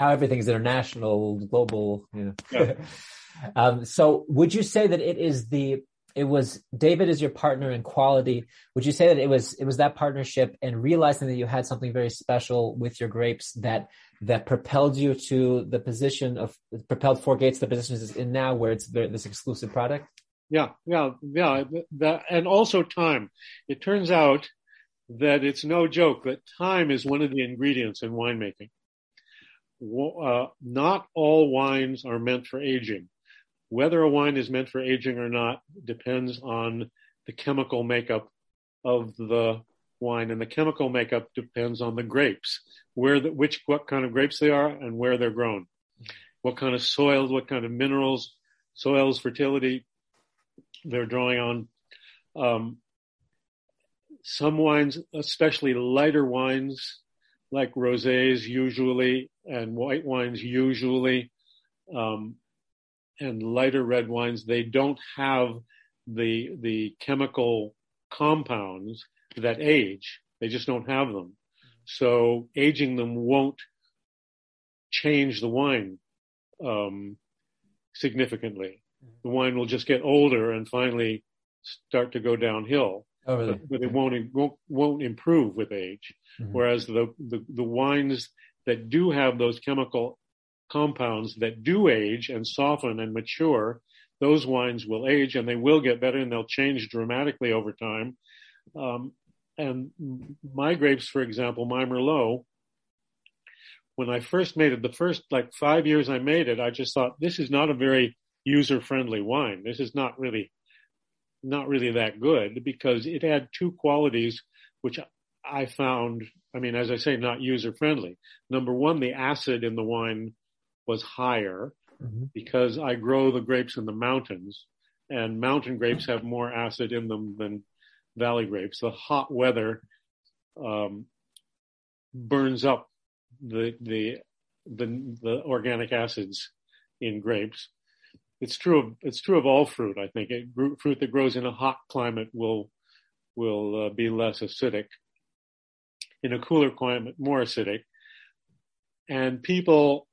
Now everything's international, global. You know. yeah. um, so would you say that it is the it was David is your partner in quality. Would you say that it was it was that partnership and realizing that you had something very special with your grapes that that propelled you to the position of propelled Four Gates the position is in now where it's this exclusive product? Yeah, yeah, yeah. That, and also time. It turns out that it's no joke that time is one of the ingredients in winemaking. Uh, not all wines are meant for aging. Whether a wine is meant for aging or not depends on the chemical makeup of the wine, and the chemical makeup depends on the grapes, where the, which what kind of grapes they are and where they're grown, what kind of soils, what kind of minerals, soils, fertility they're drawing on. Um, some wines, especially lighter wines like rosés usually and white wines usually, um, and lighter red wines, they don't have the the chemical compounds that age. They just don't have them. So aging them won't change the wine um, significantly. The wine will just get older and finally start to go downhill. Oh, really? But, but it won't, won't won't improve with age. Mm-hmm. Whereas the, the the wines that do have those chemical compounds that do age and soften and mature, those wines will age and they will get better and they'll change dramatically over time. Um, and my grapes, for example, my Merlot, when I first made it, the first like five years I made it, I just thought this is not a very user friendly wine. This is not really, not really that good because it had two qualities which I found, I mean, as I say, not user friendly. Number one, the acid in the wine was higher mm-hmm. because I grow the grapes in the mountains and mountain grapes have more acid in them than valley grapes. The hot weather um, burns up the, the the the organic acids in grapes. It's true of it's true of all fruit. I think it, fruit that grows in a hot climate will will uh, be less acidic. In a cooler climate, more acidic. And people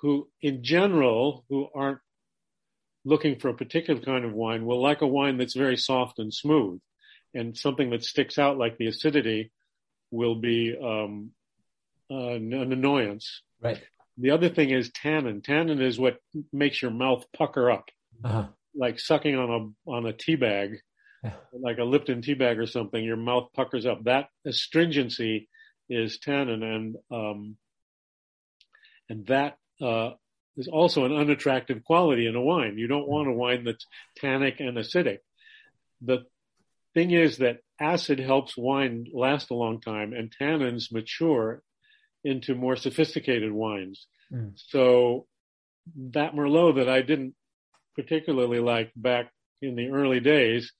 who, in general, who aren't looking for a particular kind of wine will like a wine that's very soft and smooth and something that sticks out like the acidity will be um, uh, an annoyance. Right. The other thing is tannin. Tannin is what makes your mouth pucker up, uh-huh. like sucking on a on a tea bag. Like a Lipton tea bag or something. Your mouth puckers up. That astringency is tannin, and um, and that uh, is also an unattractive quality in a wine. You don't want a wine that's tannic and acidic. The thing is that acid helps wine last a long time and tannins mature into more sophisticated wines. Mm. So that Merlot that I didn't particularly like back in the early days,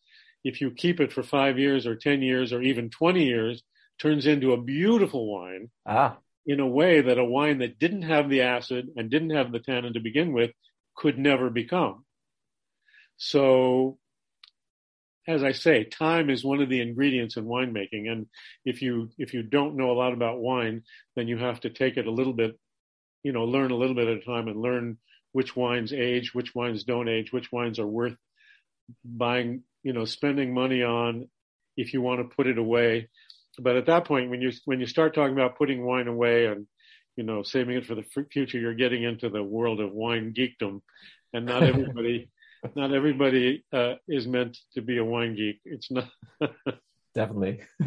if you keep it for five years or 10 years or even 20 years, turns into a beautiful wine ah. in a way that a wine that didn't have the acid and didn't have the tannin to begin with could never become. So as I say, time is one of the ingredients in winemaking. And if you, if you don't know a lot about wine, then you have to take it a little bit, you know, learn a little bit at a time and learn which wines age, which wines don't age, which wines are worth buying, you know, spending money on if you want to put it away. But at that point, when you, when you start talking about putting wine away and, you know, saving it for the future, you're getting into the world of wine geekdom and not everybody not everybody uh, is meant to be a wine geek. It's not. Definitely,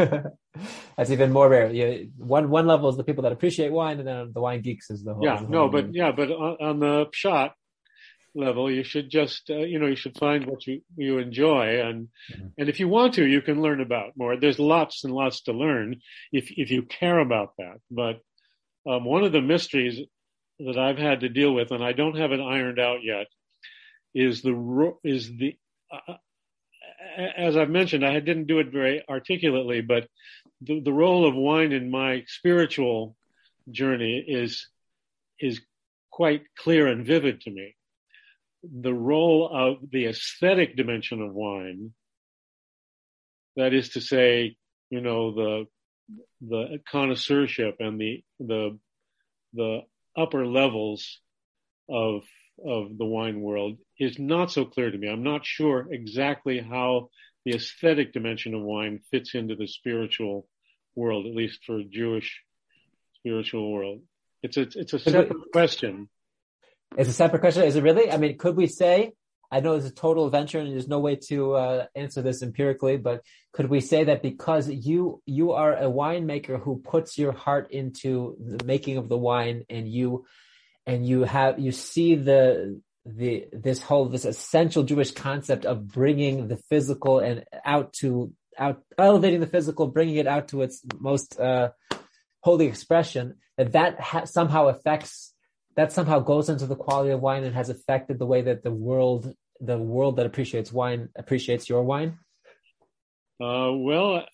that's even more rare. Yeah, one one level is the people that appreciate wine, and then the wine geeks is the whole. Yeah, the no, but yeah, but on, on, the shot level, you should just uh, you know you should find what you you enjoy, and mm-hmm. and if you want to, you can learn about more. There's lots and lots to learn if if you care about that. But um, one of the mysteries that I've had to deal with, and I don't have it ironed out yet, is the is the uh, as I've mentioned, I didn't do it very articulately, but the, the role of wine in my spiritual journey is is quite clear and vivid to me. The role of the aesthetic dimension of wine, that is to say, you know, the the connoisseurship and the the the upper levels of of the wine world is not so clear to me. I'm not sure exactly how the aesthetic dimension of wine fits into the spiritual world, at least for Jewish spiritual world. It's a, it's a separate question. It's a separate question. Is it really? I mean, could we say I know it's a total venture and there's no way to uh, answer this empirically, but could we say that because you you are a winemaker who puts your heart into the making of the wine and you and you have you see the the this whole this essential Jewish concept of bringing the physical and out to out elevating the physical, bringing it out to its most uh, holy expression, that that ha- somehow affects that somehow goes into the quality of wine and has affected the way that the world the world that appreciates wine appreciates your wine. Uh, well,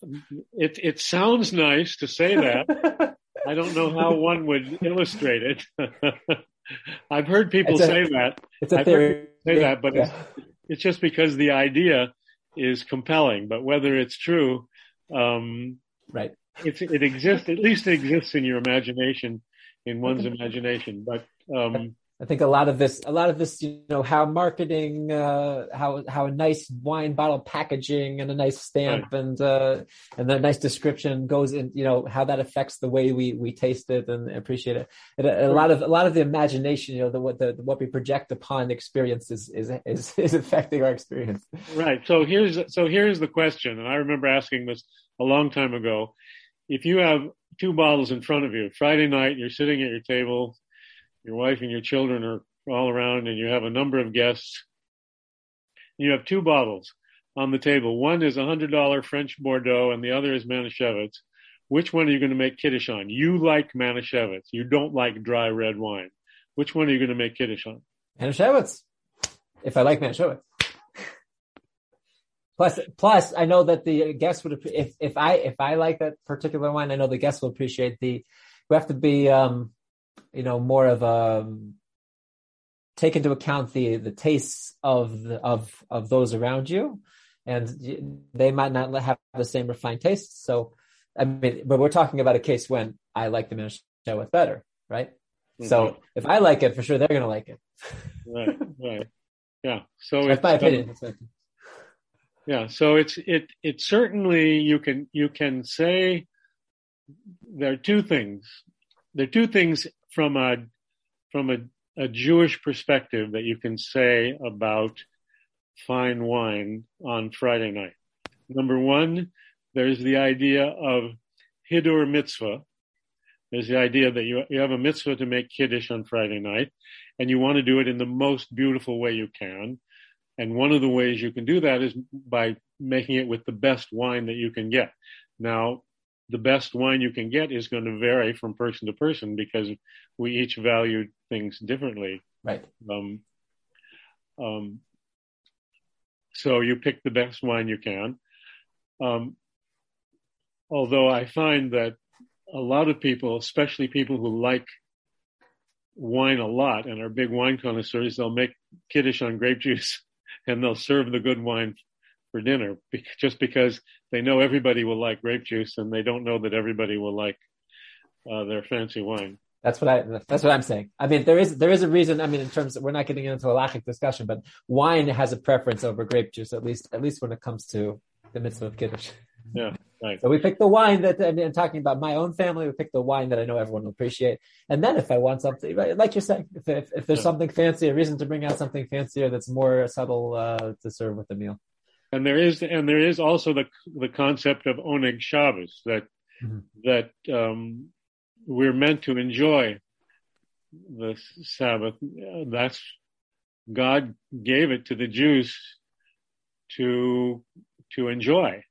it it sounds nice to say that. I don't know how one would illustrate it. I've heard people a, say that. It's a theory. say that, but yeah. it's, it's just because the idea is compelling. But whether it's true, um, right? It's, it exists. At least it exists in your imagination, in one's imagination. But um, I think a lot of this, a lot of this, you know, how marketing, uh, how how a nice wine bottle packaging and a nice stamp right. and uh, and a nice description goes in, you know, how that affects the way we we taste it and appreciate it. And a, a lot of a lot of the imagination, you know, the what the what we project upon the experience is is is, is affecting our experience. Right. So here's so here's the question, and I remember asking this a long time ago. If you have two bottles in front of you, Friday night, you're sitting at your table your wife and your children are all around and you have a number of guests. You have two bottles on the table. One is a hundred dollar French Bordeaux and the other is Manischewitz. Which one are you going to make Kiddush on? You like Manischewitz. You don't like dry red wine. Which one are you going to make Kiddush on? Manischewitz. If I like Manischewitz. Plus, plus, I know that the guests would if if I if I like that particular wine, I know the guests will appreciate the. We have to be um, you know, more of a um, take into account the the tastes of the, of of those around you, and they might not have the same refined tastes. So, I mean, but we're talking about a case when I like the Manischewitz better, right? Mm-hmm. So if I like it, for sure they're going to like it. right, right, yeah. So, so that's my opinion. Um, yeah, so it's it it certainly you can you can say there are two things. There are two things from a from a, a Jewish perspective that you can say about fine wine on Friday night. Number one, there's the idea of Hidur mitzvah. There's the idea that you, you have a mitzvah to make Kiddush on Friday night, and you want to do it in the most beautiful way you can. And one of the ways you can do that is by making it with the best wine that you can get. Now, the best wine you can get is going to vary from person to person because we each value things differently. Right. Um, um, so you pick the best wine you can. Um, although I find that a lot of people, especially people who like wine a lot and are big wine connoisseurs, they'll make kiddish on grape juice and they'll serve the good wine for dinner just because they know everybody will like grape juice and they don't know that everybody will like uh, their fancy wine. That's what I. That's what I'm saying. I mean, there is there is a reason. I mean, in terms of we're not getting into a halachic discussion, but wine has a preference over grape juice, at least at least when it comes to the mitzvah of kiddush. Yeah, right. So we pick the wine that I mean, I'm talking about my own family. We pick the wine that I know everyone will appreciate, and then if I want something, like you're saying, if if, if there's yeah. something fancy, a reason to bring out something fancier that's more subtle uh, to serve with the meal. And there is, and there is also the the concept of oneg Shabbos that mm-hmm. that um, we're meant to enjoy the Sabbath. That's God gave it to the Jews to to enjoy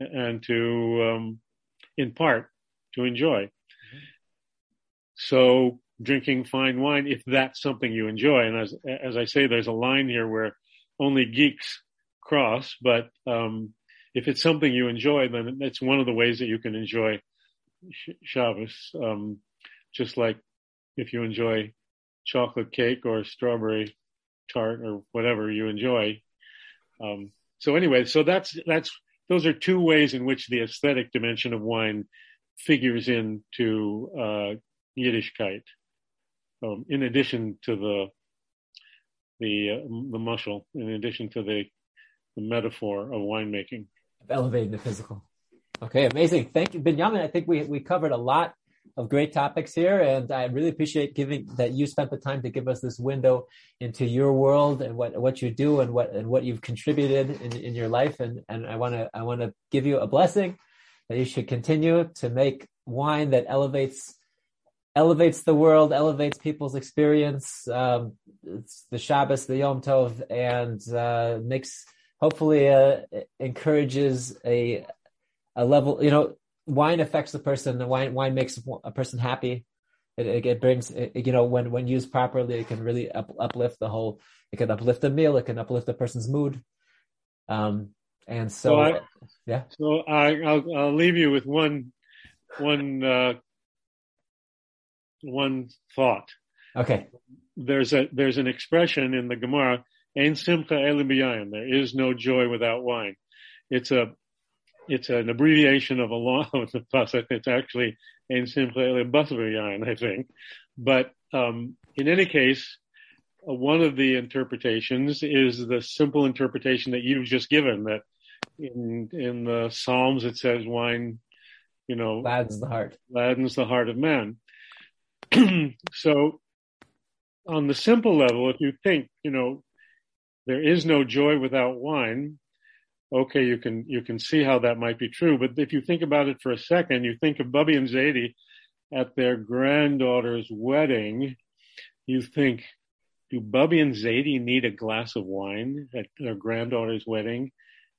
and to um, in part to enjoy. So drinking fine wine, if that's something you enjoy, and as as I say, there's a line here where only geeks cross, but um, if it's something you enjoy, then it's one of the ways that you can enjoy Shabbos. Um, just like if you enjoy chocolate cake or strawberry tart or whatever you enjoy. Um, so anyway, so that's that's those are two ways in which the aesthetic dimension of wine figures into uh, Yiddishkeit. Um, in addition to the the uh, the mushal, in addition to the the metaphor of winemaking. Elevating the physical. Okay, amazing. Thank you, Benyamin. I think we we covered a lot of great topics here, and I really appreciate giving that you spent the time to give us this window into your world and what what you do and what and what you've contributed in, in your life. And and I want to I want to give you a blessing that you should continue to make wine that elevates elevates the world, elevates people's experience. Um, it's the Shabbos, the Yom Tov, and uh, makes hopefully uh, encourages a a level. You know, wine affects the person. The wine wine makes a person happy. It, it, it brings it, you know when when used properly, it can really up, uplift the whole. It can uplift the meal. It can uplift the person's mood. Um, and so, I, yeah. So I, will I'll leave you with one one uh, one thought. Okay. There's a there's an expression in the Gemara, "Ein simcha elim There is no joy without wine. It's a it's an abbreviation of a long of the pasuk. It's actually "Ein simcha elim I think. But um, in any case, uh, one of the interpretations is the simple interpretation that you've just given. That in in the Psalms it says wine, you know, gladdens the heart, gladdens the heart of man. so on the simple level, if you think, you know, there is no joy without wine, okay, you can, you can see how that might be true. But if you think about it for a second, you think of Bubby and Zadie at their granddaughter's wedding, you think, do Bubby and Zadie need a glass of wine at their granddaughter's wedding?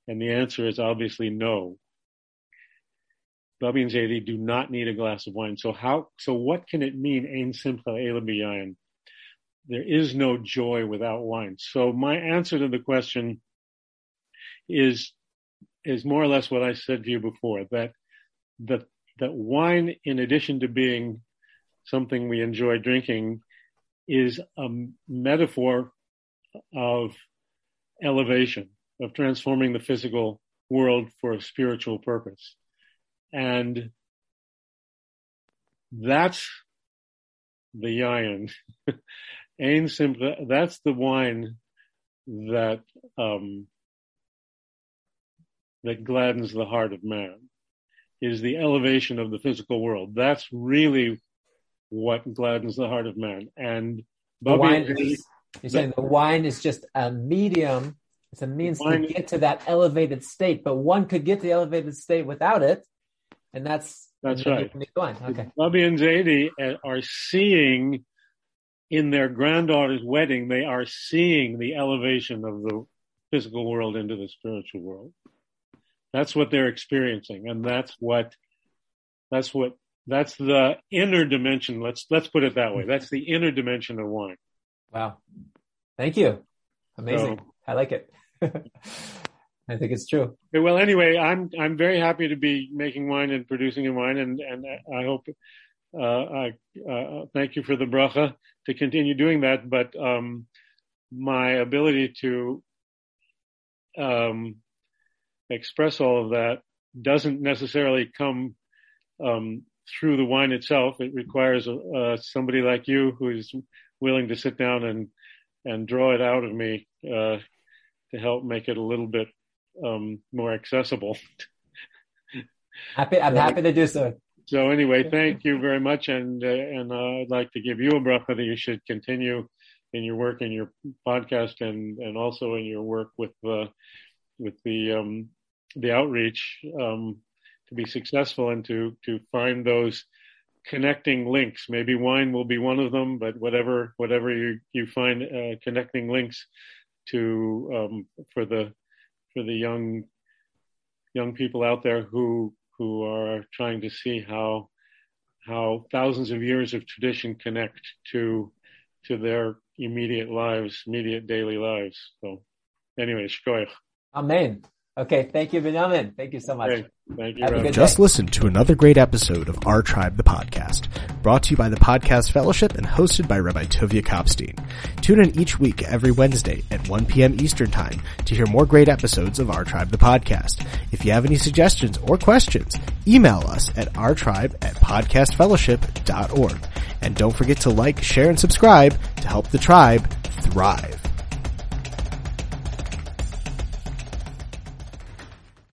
And the answer is obviously no. Bubby and Zadie do not need a glass of wine. So how, so what can it mean? Ein simcha elabiyayin. There is no joy without wine. So my answer to the question is, is more or less what I said to you before, that, that, that wine, in addition to being something we enjoy drinking, is a metaphor of elevation, of transforming the physical world for a spiritual purpose. And that's the yayin. Ain simple, that's the wine that, um, that gladdens the heart of man is the elevation of the physical world. That's really what gladdens the heart of man. And the wine is, you're saying the wine is just a medium. It's a means to get to that elevated state, but one could get to the elevated state without it and that's that's right. Okay. Bubby and Zadie eh, are seeing in their granddaughter's wedding, they are seeing the elevation of the physical world into the spiritual world. That's what they're experiencing, and that's what that's what that's the inner dimension. Let's let's put it that way. That's the inner dimension of wine. Wow. Thank you. Amazing. So, I like it. I think it's true. Well, anyway, I'm I'm very happy to be making wine and producing wine, and and I hope uh, I uh, thank you for the bracha to continue doing that. But um, my ability to um, express all of that doesn't necessarily come um, through the wine itself. It requires uh, somebody like you who is willing to sit down and and draw it out of me uh, to help make it a little bit um, more accessible. happy, I'm happy to do so. So anyway, thank you very much, and uh, and uh, I'd like to give you a bracha that you should continue in your work in your podcast and and also in your work with uh, with the um, the outreach um, to be successful and to to find those connecting links. Maybe wine will be one of them, but whatever whatever you you find uh, connecting links to um, for the for the young young people out there who who are trying to see how how thousands of years of tradition connect to to their immediate lives, immediate daily lives. So, anyway, shkoich. Amen. Okay, thank you, Benyamin. Thank you so much. Okay. Thank you. Just listen to another great episode of Our Tribe, the podcast, brought to you by the Podcast Fellowship and hosted by Rabbi Tuvia Kopstein. Tune in each week every Wednesday at 1 p.m. Eastern Time to hear more great episodes of Our Tribe, the podcast. If you have any suggestions or questions, email us at ourtribe at podcastfellowship.org. And don't forget to like, share, and subscribe to help the tribe thrive.